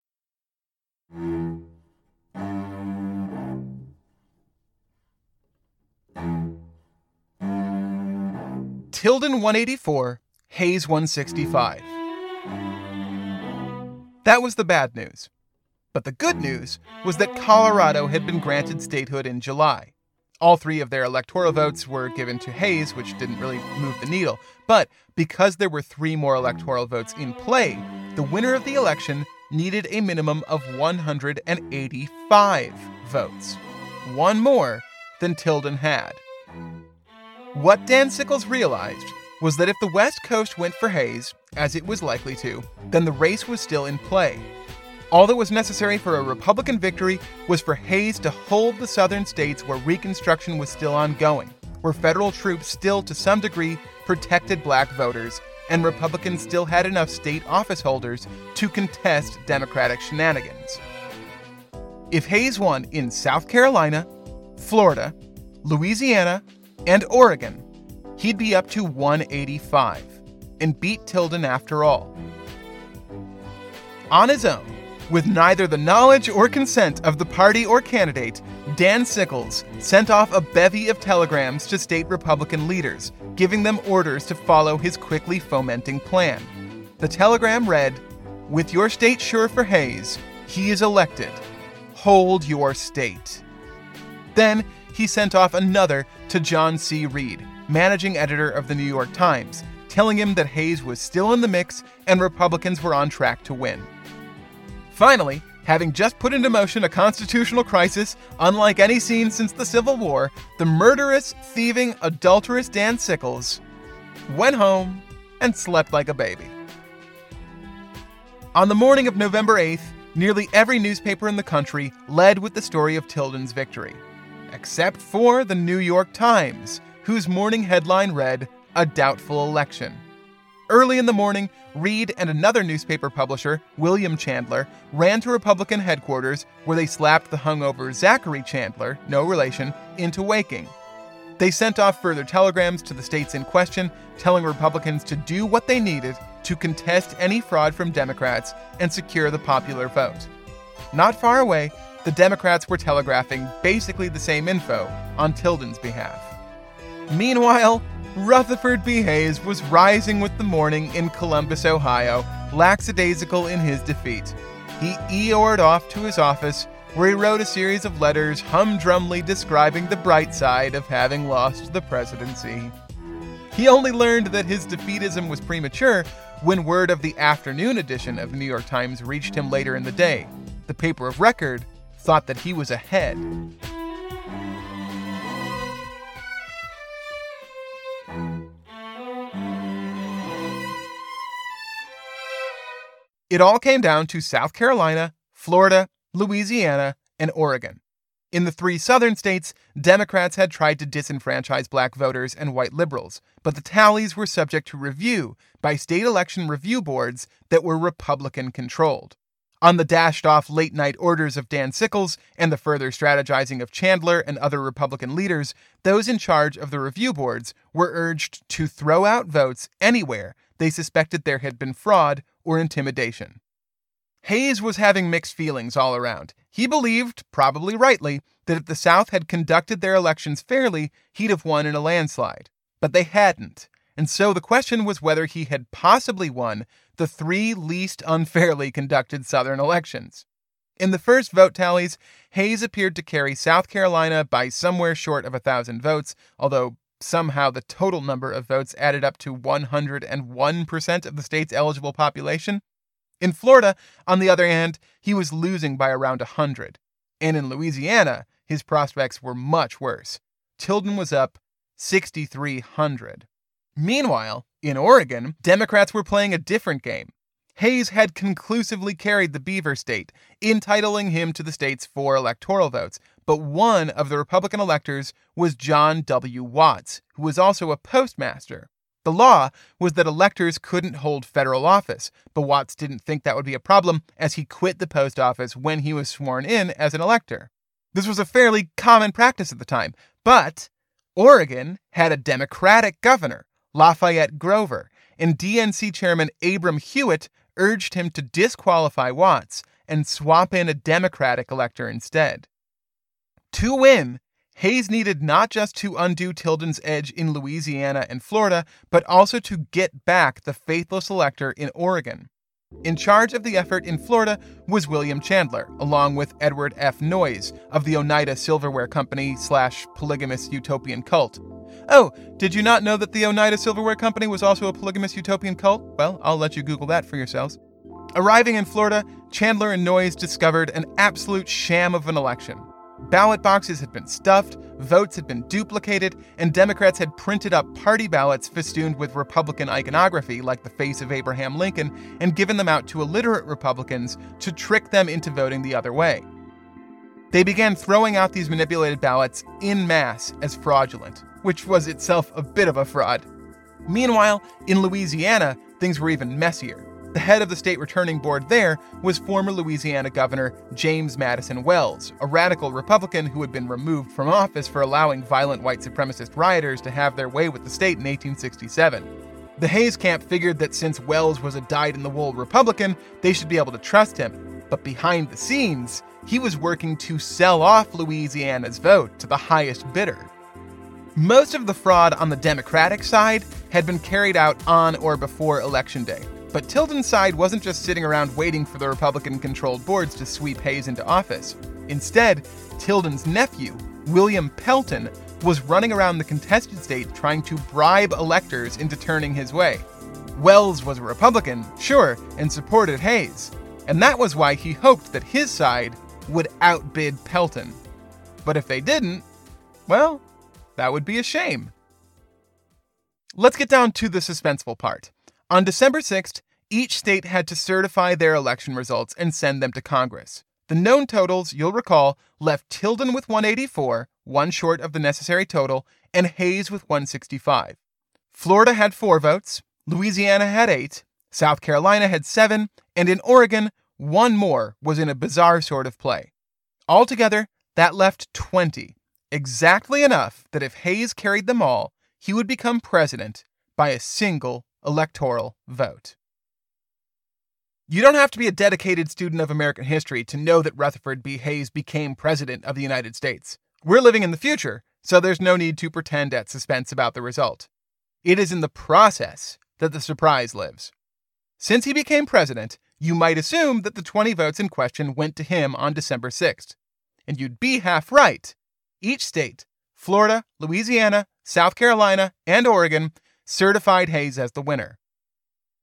Tilden 184, Hayes 165. That was the bad news. But the good news was that Colorado had been granted statehood in July. All three of their electoral votes were given to Hayes, which didn't really move the needle. But because there were three more electoral votes in play, the winner of the election needed a minimum of 185 votes. One more than Tilden had. What Dan Sickles realized was that if the West Coast went for Hayes, as it was likely to, then the race was still in play. All that was necessary for a Republican victory was for Hayes to hold the southern states where Reconstruction was still ongoing, where federal troops still to some degree protected black voters, and Republicans still had enough state office holders to contest Democratic shenanigans. If Hayes won in South Carolina, Florida, Louisiana, and Oregon, he'd be up to 185 and beat Tilden after all. On his own, With neither the knowledge or consent of the party or candidate, Dan Sickles sent off a bevy of telegrams to state Republican leaders, giving them orders to follow his quickly fomenting plan. The telegram read With your state sure for Hayes, he is elected. Hold your state. Then he sent off another to John C. Reid, managing editor of the New York Times, telling him that Hayes was still in the mix and Republicans were on track to win. Finally, having just put into motion a constitutional crisis unlike any seen since the Civil War, the murderous, thieving, adulterous Dan Sickles went home and slept like a baby. On the morning of November 8th, nearly every newspaper in the country led with the story of Tilden's victory, except for the New York Times, whose morning headline read, A Doubtful Election. Early in the morning, Reid and another newspaper publisher, William Chandler, ran to Republican headquarters where they slapped the hungover Zachary Chandler, no relation, into waking. They sent off further telegrams to the states in question, telling Republicans to do what they needed to contest any fraud from Democrats and secure the popular vote. Not far away, the Democrats were telegraphing basically the same info on Tilden's behalf. Meanwhile, Rutherford B. Hayes was rising with the morning in Columbus, Ohio, lackadaisical in his defeat. He Eeyored off to his office, where he wrote a series of letters humdrumly describing the bright side of having lost the presidency. He only learned that his defeatism was premature when word of the afternoon edition of the New York Times reached him later in the day. The paper of record thought that he was ahead. It all came down to South Carolina, Florida, Louisiana, and Oregon. In the three southern states, Democrats had tried to disenfranchise black voters and white liberals, but the tallies were subject to review by state election review boards that were Republican controlled. On the dashed off late night orders of Dan Sickles and the further strategizing of Chandler and other Republican leaders, those in charge of the review boards were urged to throw out votes anywhere they suspected there had been fraud or intimidation. Hayes was having mixed feelings all around. He believed, probably rightly, that if the South had conducted their elections fairly, he'd have won in a landslide. But they hadn't. And so the question was whether he had possibly won the three least unfairly conducted Southern elections. In the first vote tallies, Hayes appeared to carry South Carolina by somewhere short of a thousand votes, although somehow the total number of votes added up to 101% of the state's eligible population. In Florida, on the other hand, he was losing by around 100. And in Louisiana, his prospects were much worse. Tilden was up 6,300. Meanwhile, in Oregon, Democrats were playing a different game. Hayes had conclusively carried the Beaver State, entitling him to the state's four electoral votes, but one of the Republican electors was John W. Watts, who was also a postmaster. The law was that electors couldn't hold federal office, but Watts didn't think that would be a problem as he quit the post office when he was sworn in as an elector. This was a fairly common practice at the time, but Oregon had a Democratic governor, Lafayette Grover, and DNC chairman Abram Hewitt urged him to disqualify Watts and swap in a Democratic elector instead. To win, Hayes needed not just to undo Tilden's edge in Louisiana and Florida, but also to get back the faithless elector in Oregon. In charge of the effort in Florida was William Chandler, along with Edward F. Noyes of the Oneida Silverware Company slash polygamous utopian cult. Oh, did you not know that the Oneida Silverware Company was also a polygamous utopian cult? Well, I'll let you Google that for yourselves. Arriving in Florida, Chandler and Noyes discovered an absolute sham of an election. Ballot boxes had been stuffed, votes had been duplicated, and Democrats had printed up party ballots festooned with Republican iconography like the face of Abraham Lincoln and given them out to illiterate Republicans to trick them into voting the other way. They began throwing out these manipulated ballots in mass as fraudulent, which was itself a bit of a fraud. Meanwhile, in Louisiana, things were even messier. The head of the state returning board there was former Louisiana Governor James Madison Wells, a radical Republican who had been removed from office for allowing violent white supremacist rioters to have their way with the state in 1867. The Hayes camp figured that since Wells was a dyed in the wool Republican, they should be able to trust him. But behind the scenes, he was working to sell off Louisiana's vote to the highest bidder. Most of the fraud on the Democratic side had been carried out on or before Election Day. But Tilden's side wasn't just sitting around waiting for the Republican controlled boards to sweep Hayes into office. Instead, Tilden's nephew, William Pelton, was running around the contested state trying to bribe electors into turning his way. Wells was a Republican, sure, and supported Hayes, and that was why he hoped that his side would outbid Pelton. But if they didn't, well, that would be a shame. Let's get down to the suspenseful part. On December 6th, each state had to certify their election results and send them to Congress. The known totals, you'll recall, left Tilden with 184, one short of the necessary total, and Hayes with 165. Florida had four votes, Louisiana had eight, South Carolina had seven, and in Oregon, one more was in a bizarre sort of play. Altogether, that left 20, exactly enough that if Hayes carried them all, he would become president by a single electoral vote. You don't have to be a dedicated student of American history to know that Rutherford B. Hayes became President of the United States. We're living in the future, so there's no need to pretend at suspense about the result. It is in the process that the surprise lives. Since he became president, you might assume that the 20 votes in question went to him on December 6th. And you'd be half right. Each state, Florida, Louisiana, South Carolina, and Oregon, certified Hayes as the winner.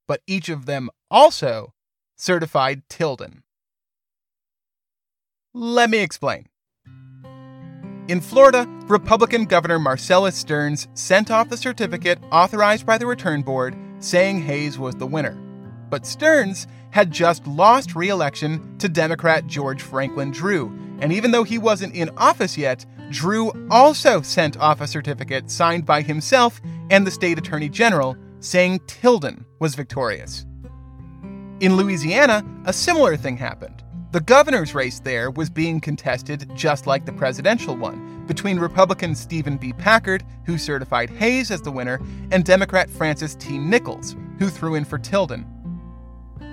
But each of them also certified Tilden. Let me explain. In Florida, Republican Governor Marcellus Stearns sent off the certificate authorized by the return board saying Hayes was the winner. But Stearns had just lost re election to Democrat George Franklin Drew, and even though he wasn't in office yet, Drew also sent off a certificate signed by himself and the state attorney general saying Tilden was victorious. In Louisiana, a similar thing happened. The governor's race there was being contested just like the presidential one, between Republican Stephen B. Packard, who certified Hayes as the winner, and Democrat Francis T. Nichols, who threw in for Tilden.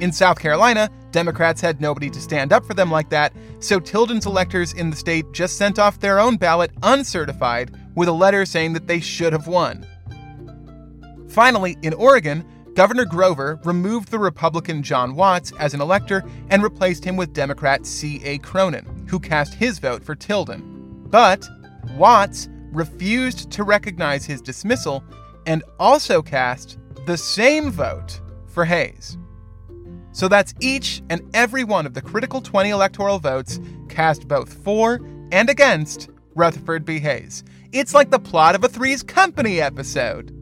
In South Carolina, Democrats had nobody to stand up for them like that, so Tilden's electors in the state just sent off their own ballot uncertified with a letter saying that they should have won. Finally, in Oregon, Governor Grover removed the Republican John Watts as an elector and replaced him with Democrat C.A. Cronin, who cast his vote for Tilden. But Watts refused to recognize his dismissal and also cast the same vote for Hayes. So that's each and every one of the critical 20 electoral votes cast both for and against Rutherford B. Hayes. It's like the plot of a Three's Company episode.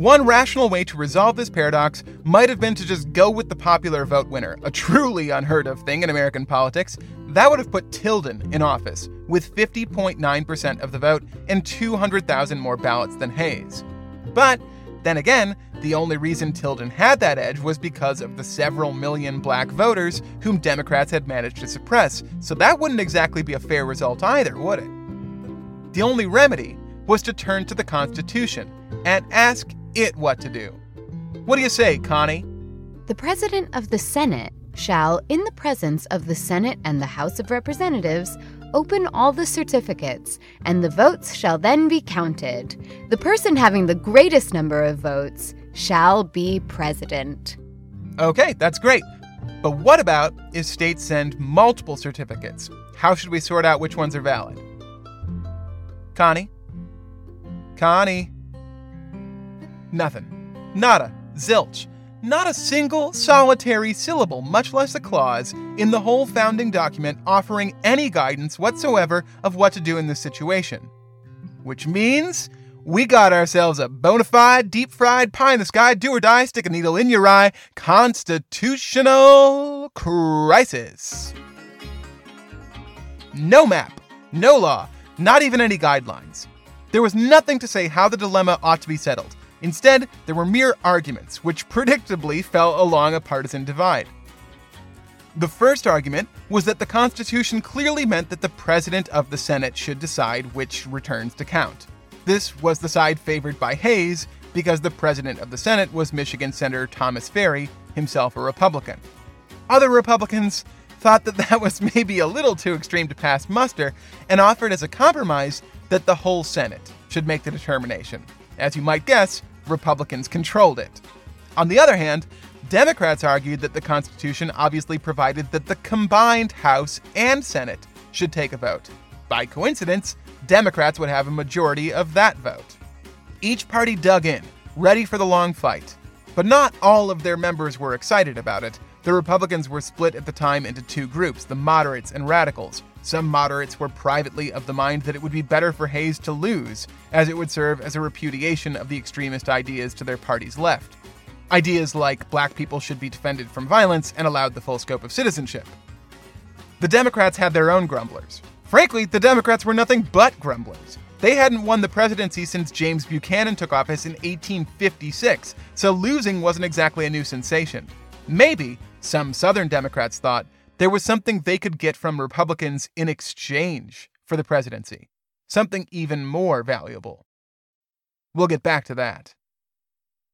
One rational way to resolve this paradox might have been to just go with the popular vote winner, a truly unheard of thing in American politics. That would have put Tilden in office, with 50.9% of the vote and 200,000 more ballots than Hayes. But then again, the only reason Tilden had that edge was because of the several million black voters whom Democrats had managed to suppress, so that wouldn't exactly be a fair result either, would it? The only remedy was to turn to the Constitution and ask it what to do. What do you say, Connie? The President of the Senate shall, in the presence of the Senate and the House of Representatives, open all the certificates, and the votes shall then be counted. The person having the greatest number of votes shall be president. Okay, that's great. But what about if states send multiple certificates? How should we sort out which ones are valid? Connie? Connie? Nothing. Nada. Zilch. Not a single solitary syllable, much less a clause, in the whole founding document offering any guidance whatsoever of what to do in this situation. Which means we got ourselves a bona fide, deep fried, pie in the sky, do or die, stick a needle in your eye, constitutional crisis. No map, no law, not even any guidelines. There was nothing to say how the dilemma ought to be settled. Instead, there were mere arguments, which predictably fell along a partisan divide. The first argument was that the Constitution clearly meant that the President of the Senate should decide which returns to count. This was the side favored by Hayes because the President of the Senate was Michigan Senator Thomas Ferry, himself a Republican. Other Republicans thought that that was maybe a little too extreme to pass muster and offered as a compromise that the whole Senate should make the determination. As you might guess, Republicans controlled it. On the other hand, Democrats argued that the Constitution obviously provided that the combined House and Senate should take a vote. By coincidence, Democrats would have a majority of that vote. Each party dug in, ready for the long fight. But not all of their members were excited about it. The Republicans were split at the time into two groups the moderates and radicals. Some moderates were privately of the mind that it would be better for Hayes to lose, as it would serve as a repudiation of the extremist ideas to their party's left. Ideas like black people should be defended from violence and allowed the full scope of citizenship. The Democrats had their own grumblers. Frankly, the Democrats were nothing but grumblers. They hadn't won the presidency since James Buchanan took office in 1856, so losing wasn't exactly a new sensation. Maybe, some Southern Democrats thought, there was something they could get from Republicans in exchange for the presidency, something even more valuable. We'll get back to that.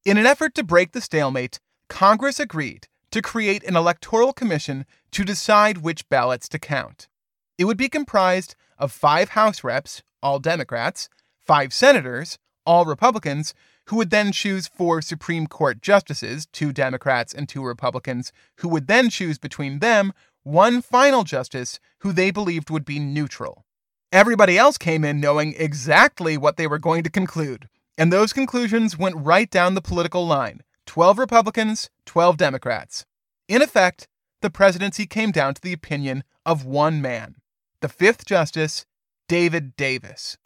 In an effort to break the stalemate, Congress agreed to create an electoral commission to decide which ballots to count. It would be comprised of five House reps, all Democrats, five senators, all Republicans, who would then choose four Supreme Court justices, two Democrats and two Republicans, who would then choose between them one final justice who they believed would be neutral. Everybody else came in knowing exactly what they were going to conclude, and those conclusions went right down the political line 12 Republicans, 12 Democrats. In effect, the presidency came down to the opinion of one man, the fifth justice, David Davis.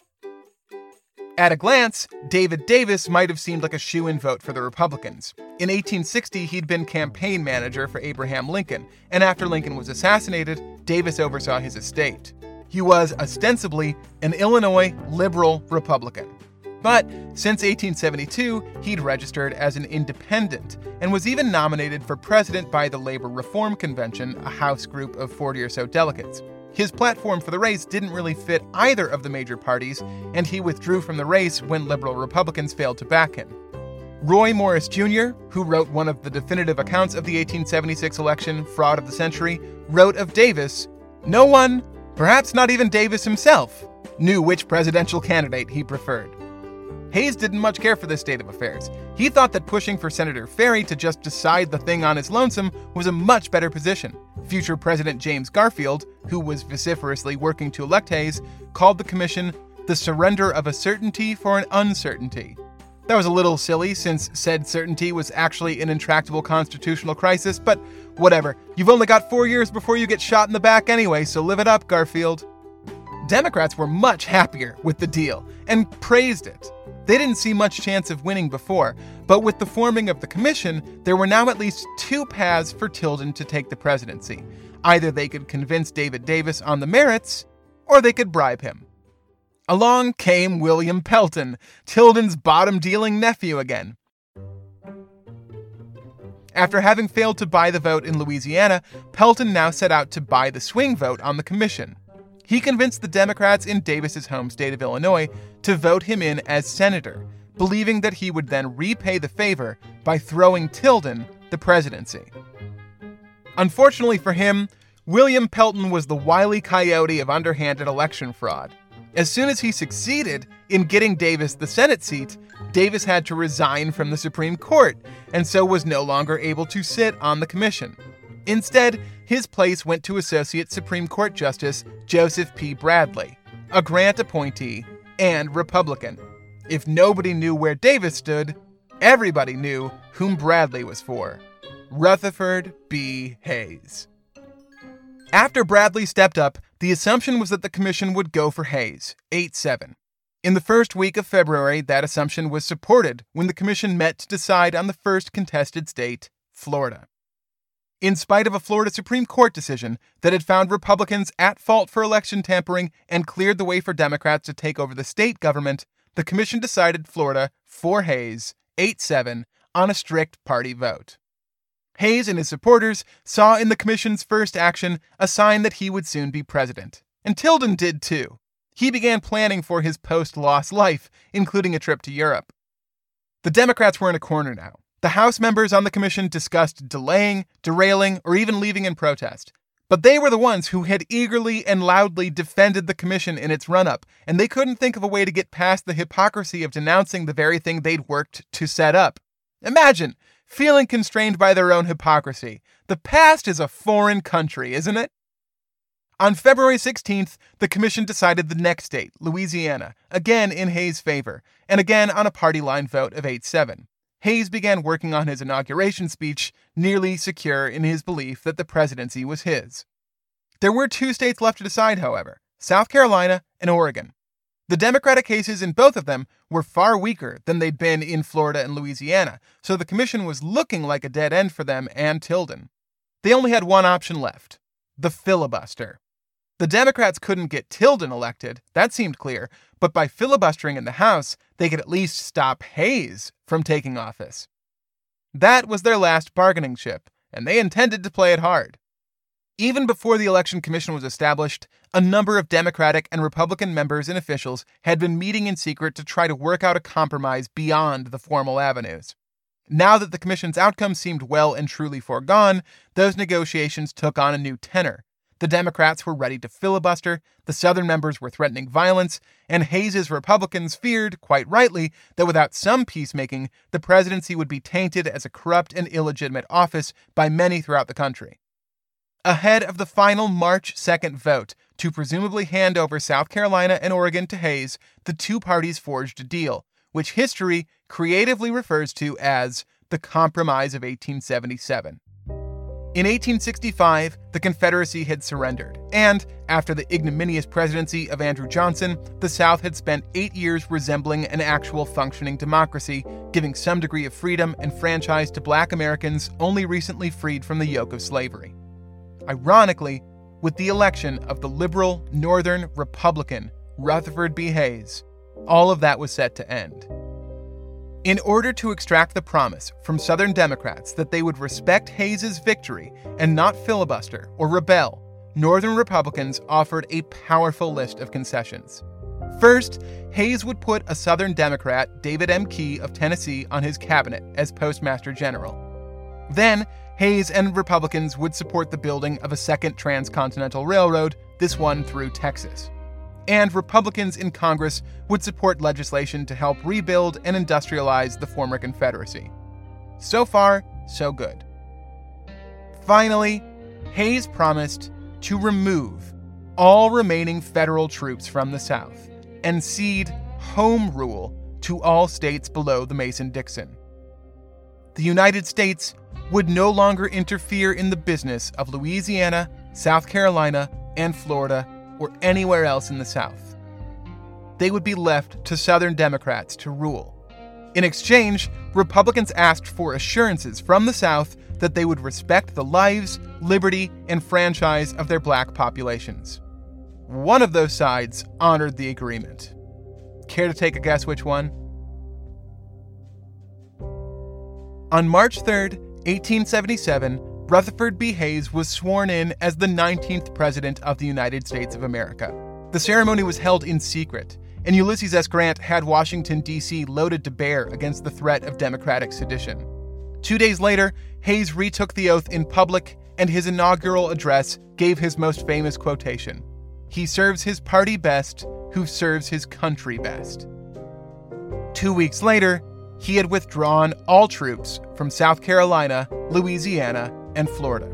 At a glance, David Davis might have seemed like a shoe in vote for the Republicans. In 1860, he'd been campaign manager for Abraham Lincoln, and after Lincoln was assassinated, Davis oversaw his estate. He was ostensibly an Illinois liberal Republican. But since 1872, he'd registered as an independent and was even nominated for president by the Labor Reform Convention, a House group of 40 or so delegates. His platform for the race didn't really fit either of the major parties, and he withdrew from the race when liberal Republicans failed to back him. Roy Morris Jr., who wrote one of the definitive accounts of the 1876 election, Fraud of the Century, wrote of Davis No one, perhaps not even Davis himself, knew which presidential candidate he preferred. Hayes didn't much care for this state of affairs. He thought that pushing for Senator Ferry to just decide the thing on his lonesome was a much better position. Future President James Garfield, who was vociferously working to elect Hayes, called the commission the surrender of a certainty for an uncertainty. That was a little silly since said certainty was actually an intractable constitutional crisis, but whatever. You've only got four years before you get shot in the back anyway, so live it up, Garfield. Democrats were much happier with the deal and praised it. They didn't see much chance of winning before, but with the forming of the commission, there were now at least two paths for Tilden to take the presidency. Either they could convince David Davis on the merits, or they could bribe him. Along came William Pelton, Tilden's bottom dealing nephew again. After having failed to buy the vote in Louisiana, Pelton now set out to buy the swing vote on the commission. He convinced the Democrats in Davis's home state of Illinois to vote him in as senator, believing that he would then repay the favor by throwing Tilden the presidency. Unfortunately for him, William Pelton was the wily coyote of underhanded election fraud. As soon as he succeeded in getting Davis the Senate seat, Davis had to resign from the Supreme Court and so was no longer able to sit on the commission. Instead, his place went to Associate Supreme Court Justice Joseph P. Bradley, a Grant appointee and Republican. If nobody knew where Davis stood, everybody knew whom Bradley was for Rutherford B. Hayes. After Bradley stepped up, the assumption was that the commission would go for Hayes, 8 7. In the first week of February, that assumption was supported when the commission met to decide on the first contested state, Florida. In spite of a Florida Supreme Court decision that had found Republicans at fault for election tampering and cleared the way for Democrats to take over the state government, the commission decided Florida for Hayes, 8 7, on a strict party vote. Hayes and his supporters saw in the commission's first action a sign that he would soon be president. And Tilden did too. He began planning for his post loss life, including a trip to Europe. The Democrats were in a corner now. The House members on the commission discussed delaying, derailing, or even leaving in protest. But they were the ones who had eagerly and loudly defended the commission in its run up, and they couldn't think of a way to get past the hypocrisy of denouncing the very thing they'd worked to set up. Imagine feeling constrained by their own hypocrisy. The past is a foreign country, isn't it? On February 16th, the commission decided the next state, Louisiana, again in Hayes' favor, and again on a party line vote of 8 7. Hayes began working on his inauguration speech, nearly secure in his belief that the presidency was his. There were two states left to decide, however South Carolina and Oregon. The Democratic cases in both of them were far weaker than they'd been in Florida and Louisiana, so the commission was looking like a dead end for them and Tilden. They only had one option left the filibuster. The Democrats couldn't get Tilden elected, that seemed clear, but by filibustering in the House, they could at least stop Hayes from taking office. That was their last bargaining chip, and they intended to play it hard. Even before the Election Commission was established, a number of Democratic and Republican members and officials had been meeting in secret to try to work out a compromise beyond the formal avenues. Now that the Commission's outcome seemed well and truly foregone, those negotiations took on a new tenor. The Democrats were ready to filibuster, the Southern members were threatening violence, and Hayes's Republicans feared, quite rightly, that without some peacemaking, the presidency would be tainted as a corrupt and illegitimate office by many throughout the country. Ahead of the final March 2nd vote to presumably hand over South Carolina and Oregon to Hayes, the two parties forged a deal, which history creatively refers to as the Compromise of 1877. In 1865, the Confederacy had surrendered, and after the ignominious presidency of Andrew Johnson, the South had spent eight years resembling an actual functioning democracy, giving some degree of freedom and franchise to black Americans only recently freed from the yoke of slavery. Ironically, with the election of the liberal Northern Republican Rutherford B. Hayes, all of that was set to end. In order to extract the promise from Southern Democrats that they would respect Hayes's victory and not filibuster or rebel, Northern Republicans offered a powerful list of concessions. First, Hayes would put a Southern Democrat, David M. Key of Tennessee, on his cabinet as Postmaster General. Then, Hayes and Republicans would support the building of a second transcontinental railroad, this one through Texas and Republicans in Congress would support legislation to help rebuild and industrialize the former Confederacy. So far, so good. Finally, Hayes promised to remove all remaining federal troops from the South and cede home rule to all states below the Mason Dixon. The United States would no longer interfere in the business of Louisiana, South Carolina, and Florida or anywhere else in the South. They would be left to Southern Democrats to rule. In exchange, Republicans asked for assurances from the South that they would respect the lives, liberty, and franchise of their black populations. One of those sides honored the agreement. Care to take a guess which one? On March 3, 1877, Rutherford B. Hayes was sworn in as the 19th President of the United States of America. The ceremony was held in secret, and Ulysses S. Grant had Washington, D.C. loaded to bear against the threat of Democratic sedition. Two days later, Hayes retook the oath in public, and his inaugural address gave his most famous quotation He serves his party best who serves his country best. Two weeks later, he had withdrawn all troops from South Carolina, Louisiana, and Florida.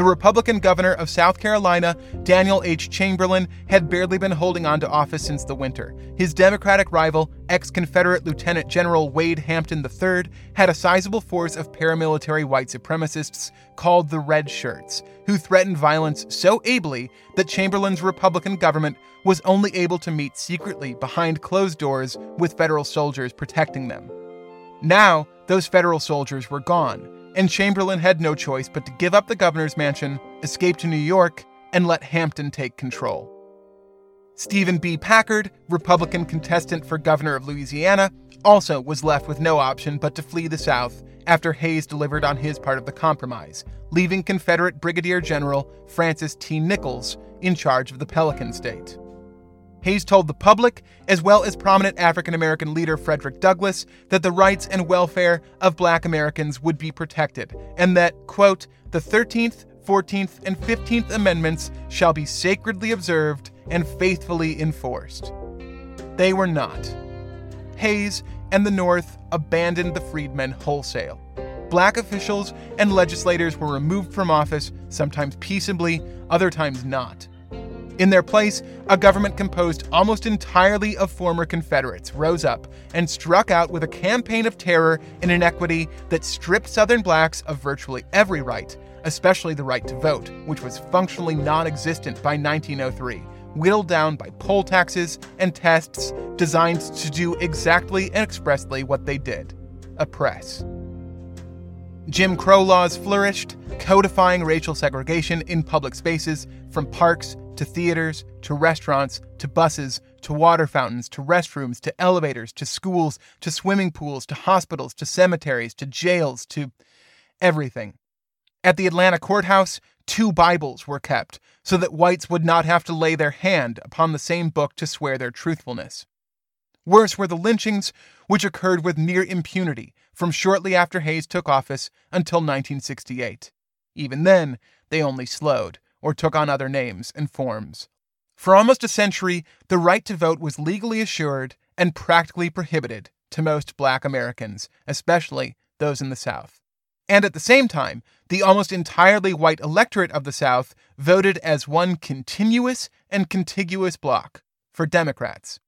The Republican governor of South Carolina, Daniel H. Chamberlain, had barely been holding on to office since the winter. His Democratic rival, ex Confederate Lieutenant General Wade Hampton III, had a sizable force of paramilitary white supremacists called the Red Shirts, who threatened violence so ably that Chamberlain's Republican government was only able to meet secretly behind closed doors with federal soldiers protecting them. Now, those federal soldiers were gone and Chamberlain had no choice but to give up the governor's mansion, escape to New York, and let Hampton take control. Stephen B. Packard, Republican contestant for governor of Louisiana, also was left with no option but to flee the South after Hayes delivered on his part of the compromise, leaving Confederate Brigadier General Francis T. Nichols in charge of the Pelican State. Hayes told the public, as well as prominent African American leader Frederick Douglass, that the rights and welfare of black Americans would be protected, and that, quote, the 13th, 14th, and 15th Amendments shall be sacredly observed and faithfully enforced. They were not. Hayes and the North abandoned the freedmen wholesale. Black officials and legislators were removed from office, sometimes peaceably, other times not. In their place, a government composed almost entirely of former Confederates rose up and struck out with a campaign of terror and inequity that stripped Southern blacks of virtually every right, especially the right to vote, which was functionally non existent by 1903, whittled down by poll taxes and tests designed to do exactly and expressly what they did oppress. Jim Crow laws flourished, codifying racial segregation in public spaces, from parks to theaters to restaurants to buses to water fountains to restrooms to elevators to schools to swimming pools to hospitals to cemeteries to jails to everything. At the Atlanta courthouse, two Bibles were kept so that whites would not have to lay their hand upon the same book to swear their truthfulness. Worse were the lynchings, which occurred with near impunity from shortly after Hayes took office until 1968. Even then, they only slowed or took on other names and forms. For almost a century, the right to vote was legally assured and practically prohibited to most black Americans, especially those in the South. And at the same time, the almost entirely white electorate of the South voted as one continuous and contiguous bloc for Democrats.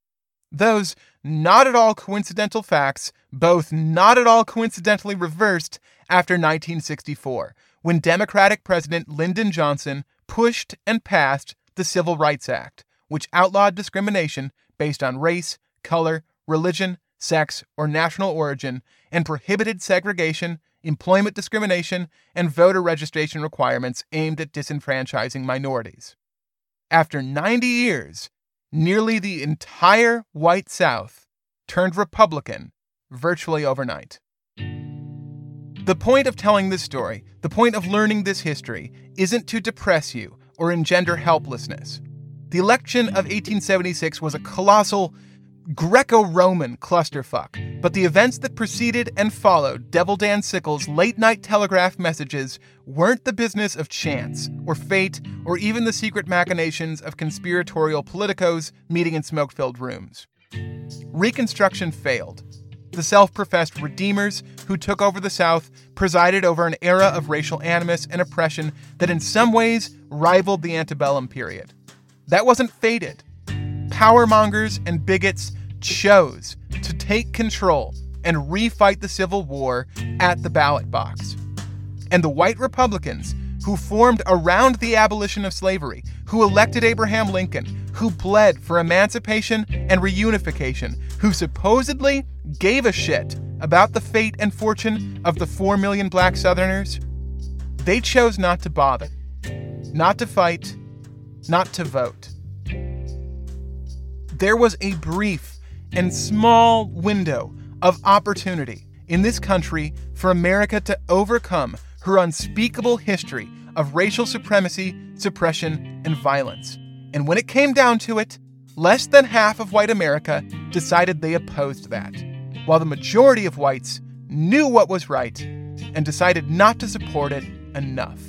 Those not at all coincidental facts, both not at all coincidentally reversed after 1964, when Democratic President Lyndon Johnson pushed and passed the Civil Rights Act, which outlawed discrimination based on race, color, religion, sex, or national origin, and prohibited segregation, employment discrimination, and voter registration requirements aimed at disenfranchising minorities. After 90 years, nearly the entire white South turned Republican virtually overnight. The point of telling this story, the point of learning this history, isn't to depress you or engender helplessness. The election of 1876 was a colossal Greco Roman clusterfuck, but the events that preceded and followed Devil Dan Sickles' late night telegraph messages weren't the business of chance, or fate, or even the secret machinations of conspiratorial politicos meeting in smoke filled rooms. Reconstruction failed. The self professed redeemers who took over the South presided over an era of racial animus and oppression that in some ways rivaled the antebellum period. That wasn't fated powermongers and bigots chose to take control and refight the Civil War at the ballot box. And the white Republicans who formed around the abolition of slavery, who elected Abraham Lincoln, who bled for emancipation and reunification, who supposedly gave a shit about the fate and fortune of the 4 million black Southerners, they chose not to bother, not to fight, not to vote there was a brief and small window of opportunity in this country for America to overcome her unspeakable history of racial supremacy, suppression, and violence. And when it came down to it, less than half of white America decided they opposed that, while the majority of whites knew what was right and decided not to support it enough.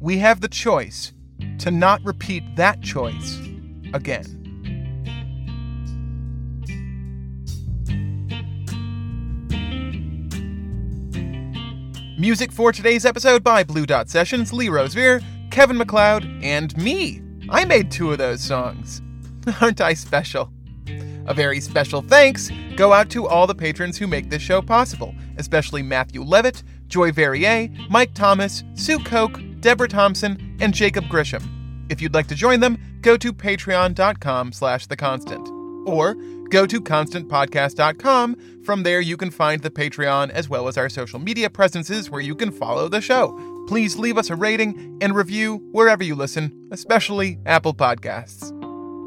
We have the choice to not repeat that choice again. Music for today's episode by Blue Dot Sessions, Lee Rosevere, Kevin MacLeod, and me. I made two of those songs. Aren't I special? A very special thanks go out to all the patrons who make this show possible, especially Matthew Levitt, Joy Verrier, Mike Thomas, Sue Koch, Deborah Thompson, and Jacob Grisham. If you'd like to join them, go to patreon.com slash theconstant. Or go to constantpodcast.com. From there, you can find the Patreon as well as our social media presences where you can follow the show. Please leave us a rating and review wherever you listen, especially Apple Podcasts.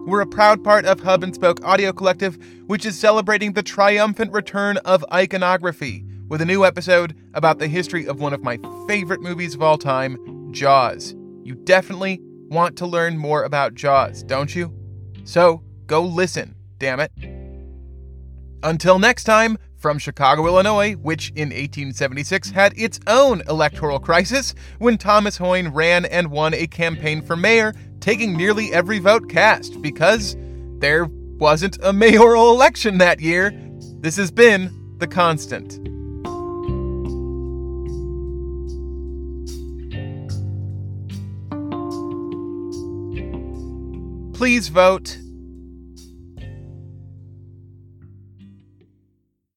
We're a proud part of Hub and Spoke Audio Collective, which is celebrating the triumphant return of iconography with a new episode about the history of one of my favorite movies of all time, Jaws. You definitely want to learn more about Jaws, don't you? So go listen, damn it. Until next time, from Chicago, Illinois, which in 1876 had its own electoral crisis when Thomas Hoyne ran and won a campaign for mayor, taking nearly every vote cast because there wasn't a mayoral election that year. This has been The Constant. Please vote